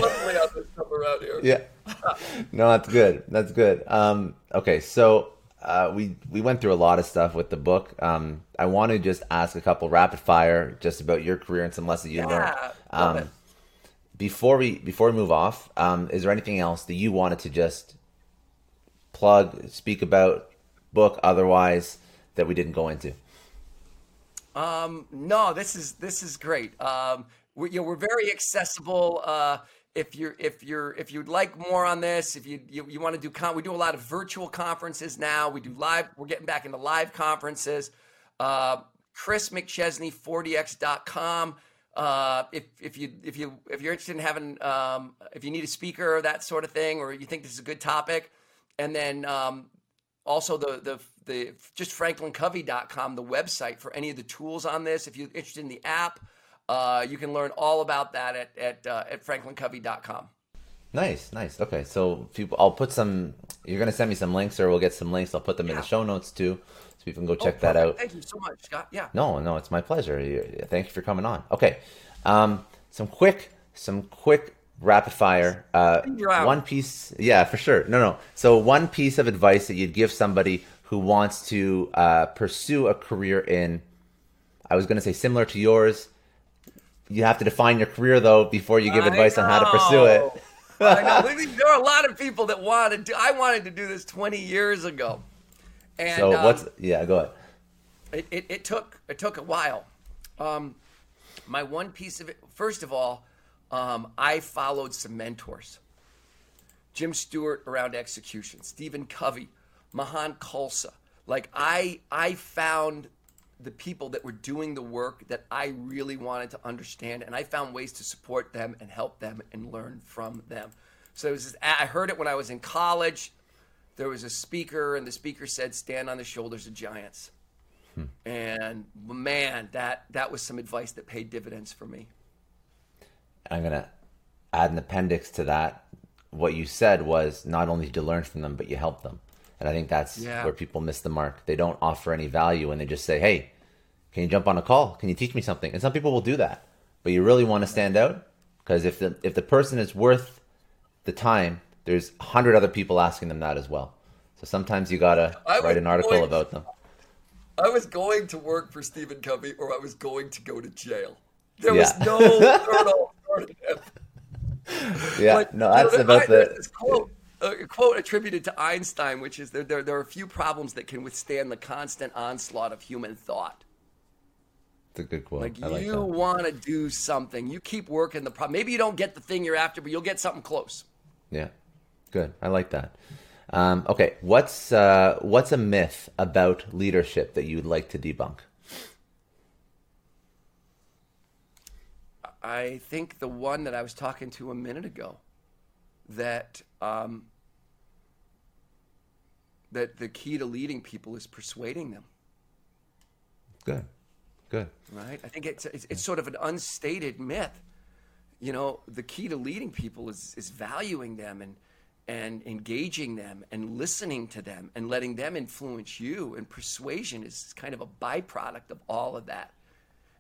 Yeah. [laughs] No, that's good. That's good. Um, okay, so uh, we we went through a lot of stuff with the book. Um, I want to just ask a couple rapid fire just about your career and some lessons you yeah, learned. Um, before we before we move off, um, is there anything else that you wanted to just plug, speak about, book otherwise that we didn't go into? Um, no, this is this is great. Um, we, you know, we're very accessible. Uh, if you're if you're if you'd like more on this, if you you, you want to do con, we do a lot of virtual conferences now. We do live. We're getting back into live conferences. Uh, Chris McChesney, 4dx.com. Uh, if if you if you if you're interested in having um, if you need a speaker or that sort of thing, or you think this is a good topic, and then um, also the the the just franklincovey.com, the website for any of the tools on this. If you're interested in the app, uh, you can learn all about that at at uh, at franklincovey.com. Nice, nice. Okay, so people, I'll put some. You're gonna send me some links, or we'll get some links. I'll put them yeah. in the show notes too, so people can go oh, check that out. Thank you so much, Scott. Yeah. No, no, it's my pleasure. Thank you for coming on. Okay, um, some quick, some quick rapid fire. Uh, one piece, yeah, for sure. No, no. So one piece of advice that you'd give somebody who wants to uh, pursue a career in, I was going to say similar to yours. You have to define your career though before you give I advice know. on how to pursue it. I know. [laughs] There are a lot of people that wanted to. I wanted to do this 20 years ago. And, so um, what's yeah? Go ahead. It, it, it, took it took a while. Um, my one piece of it. First of all, um, I followed some mentors. Jim Stewart around execution, Stephen Covey, Mahan Khalsa. Like I, I found the people that were doing the work that I really wanted to understand, and I found ways to support them and help them and learn from them. So it was, I heard it when I was in college. There was a speaker, and the speaker said, "Stand on the shoulders of giants." Hmm. And man, that that was some advice that paid dividends for me. I'm gonna add an appendix to that. What you said was not only did you learn from them, but you helped them. And I think that's yeah. where people miss the mark. They don't offer any value and they just say, Hey, can you jump on a call? Can you teach me something? And some people will do that. But you really want to stand out because if the if the person is worth the time, there's a hundred other people asking them that as well. So sometimes you gotta write an article going, about them. I was going to work for Stephen Covey, or I was going to go to jail. There yeah. was no third alternative. Yeah, no, [laughs] that's about I, the this quote. A quote attributed to Einstein, which is there, there, there are a few problems that can withstand the constant onslaught of human thought. It's a good quote. Like, like you want to do something, you keep working the problem. Maybe you don't get the thing you're after, but you'll get something close. Yeah, good. I like that. Um, okay, what's uh, what's a myth about leadership that you'd like to debunk? I think the one that I was talking to a minute ago, that um, that the key to leading people is persuading them. Good, good. Right. I think it's it's, it's sort of an unstated myth. You know, the key to leading people is is valuing them and and engaging them and listening to them and letting them influence you. And persuasion is kind of a byproduct of all of that.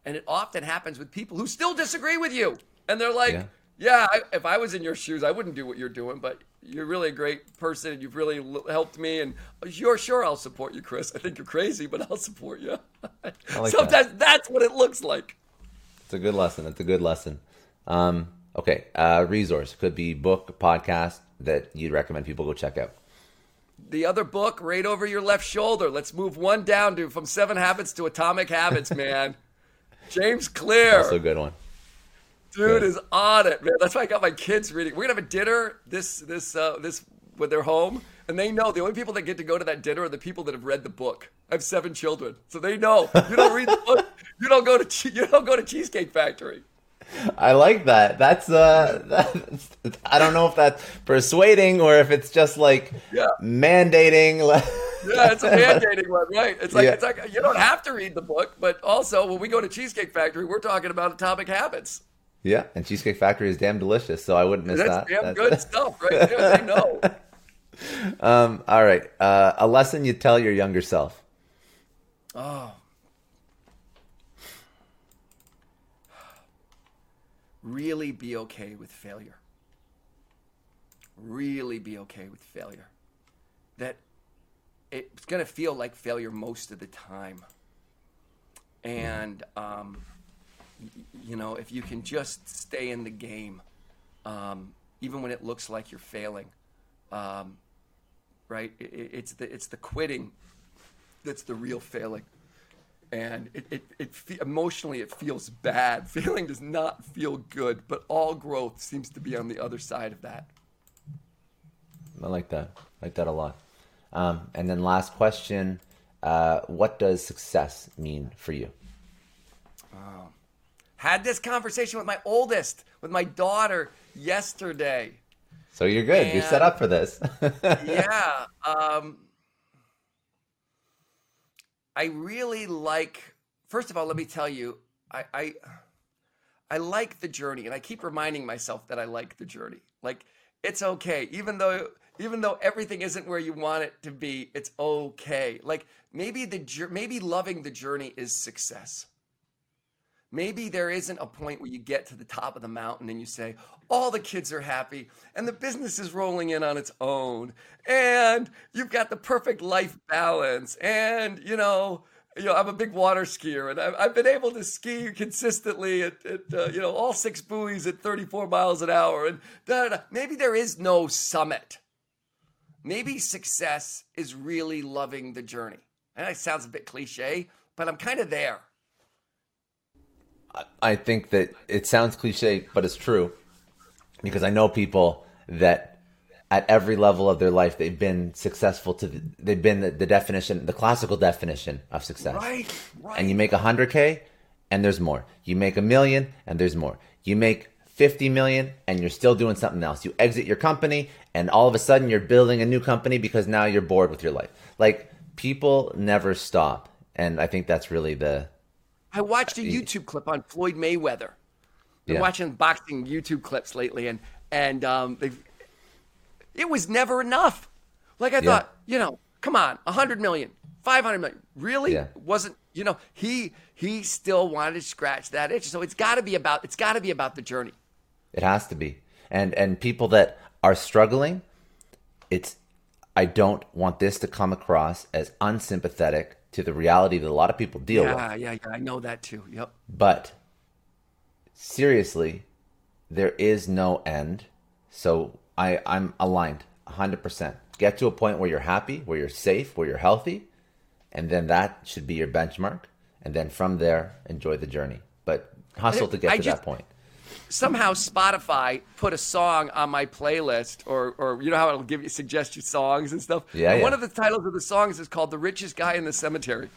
And it often happens with people who still disagree with you. And they're like, yeah, yeah I, if I was in your shoes, I wouldn't do what you're doing, but you're really a great person and you've really helped me. And you're sure I'll support you, Chris. I think you're crazy, but I'll support you. Like [laughs] Sometimes that. that's what it looks like. It's a good lesson. It's a good lesson. Um, okay. Uh, resource could be book, podcast that you'd recommend people go check out. The other book right over your left shoulder. Let's move one down to from Seven Habits to Atomic Habits, [laughs] man. James Clear. Also a good one. Dude is on it, man. That's why I got my kids reading. We're gonna have a dinner this this uh, this when they're home, and they know the only people that get to go to that dinner are the people that have read the book. I have seven children, so they know you don't read the book, you don't go to you don't go to Cheesecake Factory. I like that. That's uh, that's, [laughs] I don't know if that's persuading or if it's just like yeah. mandating. [laughs] yeah, it's a mandating one, right? It's like yeah. it's like you don't have to read the book, but also when we go to Cheesecake Factory, we're talking about atomic habits. Yeah, and Cheesecake Factory is damn delicious, so I wouldn't miss that's that. Damn that's good [laughs] stuff, right there. They know. [laughs] Um, all right, uh, a lesson you tell your younger self. Oh, really be okay with failure. Really be okay with failure. That it's going to feel like failure most of the time. And, um, you know, if you can just stay in the game, um, even when it looks like you're failing, um, right? It, it's the it's the quitting that's the real failing and it, it, it emotionally it feels bad. [laughs] Feeling does not feel good, but all growth seems to be on the other side of that. I like that. I like that a lot. Um, and then last question: uh, What does success mean for you? Oh. Had this conversation with my oldest, with my daughter yesterday. So you're good. And, you're set up for this. [laughs] yeah. Um, I really like. First of all, let me tell you, I, I I like the journey, and I keep reminding myself that I like the journey. Like it's okay, even though even though everything isn't where you want it to be, it's okay. Like maybe the maybe loving the journey is success. Maybe there isn't a point where you get to the top of the mountain and you say, all the kids are happy and the business is rolling in on its own and you've got the perfect life balance and, you know, you know, I'm a big water skier, and I've, been able to ski consistently at, at uh, you know, all six buoys at 34 miles an hour. And da, da, da. maybe there is no summit. Maybe success is really loving the journey. And that sounds a bit cliche, but I'm kind of there. I think that it sounds cliche, but it's true. Because I know people that at every level of their life they've been successful to they've been the, the definition the classical definition of success. Right, right. and you make 100k and there's more. You make a million and there's more. You make 50 million and you're still doing something else. You exit your company and all of a sudden you're building a new company because now you're bored with your life. Like people never stop. And I think that's really the. I watched a YouTube clip on Floyd Mayweather. Been yeah. watching boxing YouTube clips lately, and and um, it was never enough. Like I yeah. thought, you know, come on, a hundred million, five hundred million, really yeah. wasn't. You know, he he still wanted to scratch that itch. So it's got to be about it's got to be about the journey. It has to be, and and people that are struggling, it's. I don't want this to come across as unsympathetic to the reality that a lot of people deal yeah, with. Yeah, yeah, I know that too. Yep. But seriously, there is no end. So I, I'm aligned 100%. Get to a point where you're happy, where you're safe, where you're healthy, and then that should be your benchmark. And then from there, enjoy the journey. But hustle to get I to just, that point. Somehow Spotify put a song on my playlist, or, or you know how it'll give you suggest you songs and stuff. Yeah, and yeah. One of the titles of the songs is called "The Richest Guy in the Cemetery."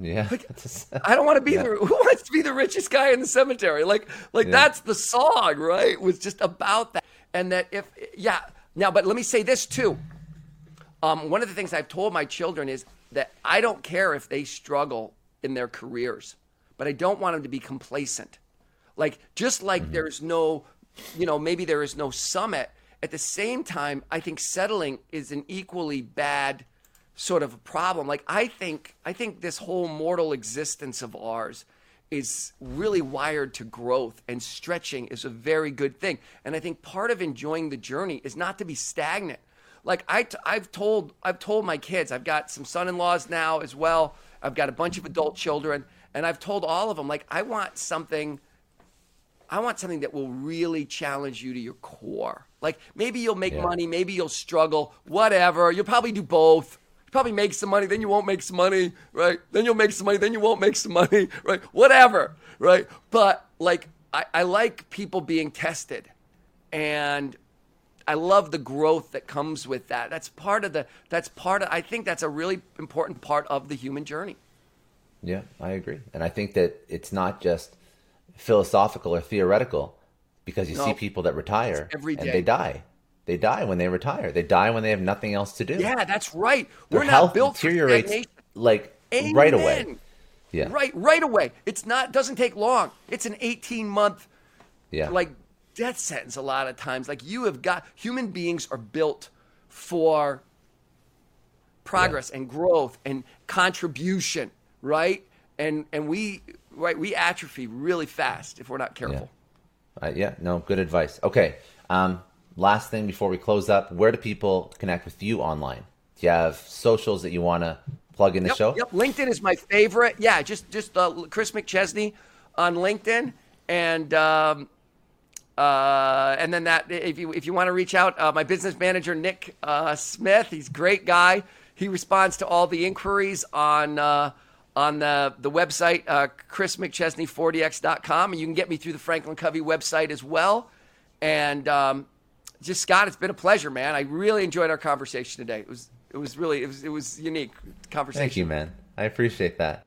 Yeah. Like, [laughs] I don't want to be yeah. the who wants to be the richest guy in the cemetery? Like like yeah. that's the song, right? It was just about that. And that if yeah, now but let me say this too. Um, one of the things I've told my children is that I don't care if they struggle in their careers, but I don't want them to be complacent. Like just like mm-hmm. there's no, you know, maybe there is no summit. At the same time, I think settling is an equally bad sort of a problem. Like I think I think this whole mortal existence of ours is really wired to growth and stretching is a very good thing. And I think part of enjoying the journey is not to be stagnant. Like I t- I've told I've told my kids, I've got some son-in-laws now as well. I've got a bunch of adult children and I've told all of them like I want something I want something that will really challenge you to your core. Like maybe you'll make yeah. money, maybe you'll struggle, whatever. You'll probably do both You probably make some money, then you won't make some money, right? Then you'll make some money, then you won't make some money, [laughs] right? Whatever, right? But like, I, I like people being tested. And I love the growth that comes with that. That's part of the, that's part of, I think that's a really important part of the human journey. Yeah, I agree. And I think that it's not just philosophical or theoretical because you no, see people that retire and they die they die when they retire. They die when they have nothing else to do. Yeah, that's right. Their We're health deteriorates like Amen. right away. Yeah. Right, right away. It's not doesn't take long. It's an 18 month yeah. like death sentence a lot of times. Like you have got human beings are built for progress yeah. and growth and contribution, right? And and we right we atrophy really fast if we're not careful. Yeah, uh, yeah no, good advice. Okay. Um, last thing before we close up, where do people connect with you online? Do you have socials that you want to plug in the yep, show? Yep, LinkedIn is my favorite. Yeah, just just uh, Chris McChesney on LinkedIn, and um, uh, and then that if you if you want to reach out, uh, my business manager Nick uh, Smith, he's a great guy. He responds to all the inquiries on uh, on the the website uh, chrismcchesney4dx.com, and you can get me through the Franklin Covey website as well. And um, just Scott, it's been a pleasure, man. I really enjoyed our conversation today. It was it was really it was it was unique conversation. Thank you, man. I appreciate that.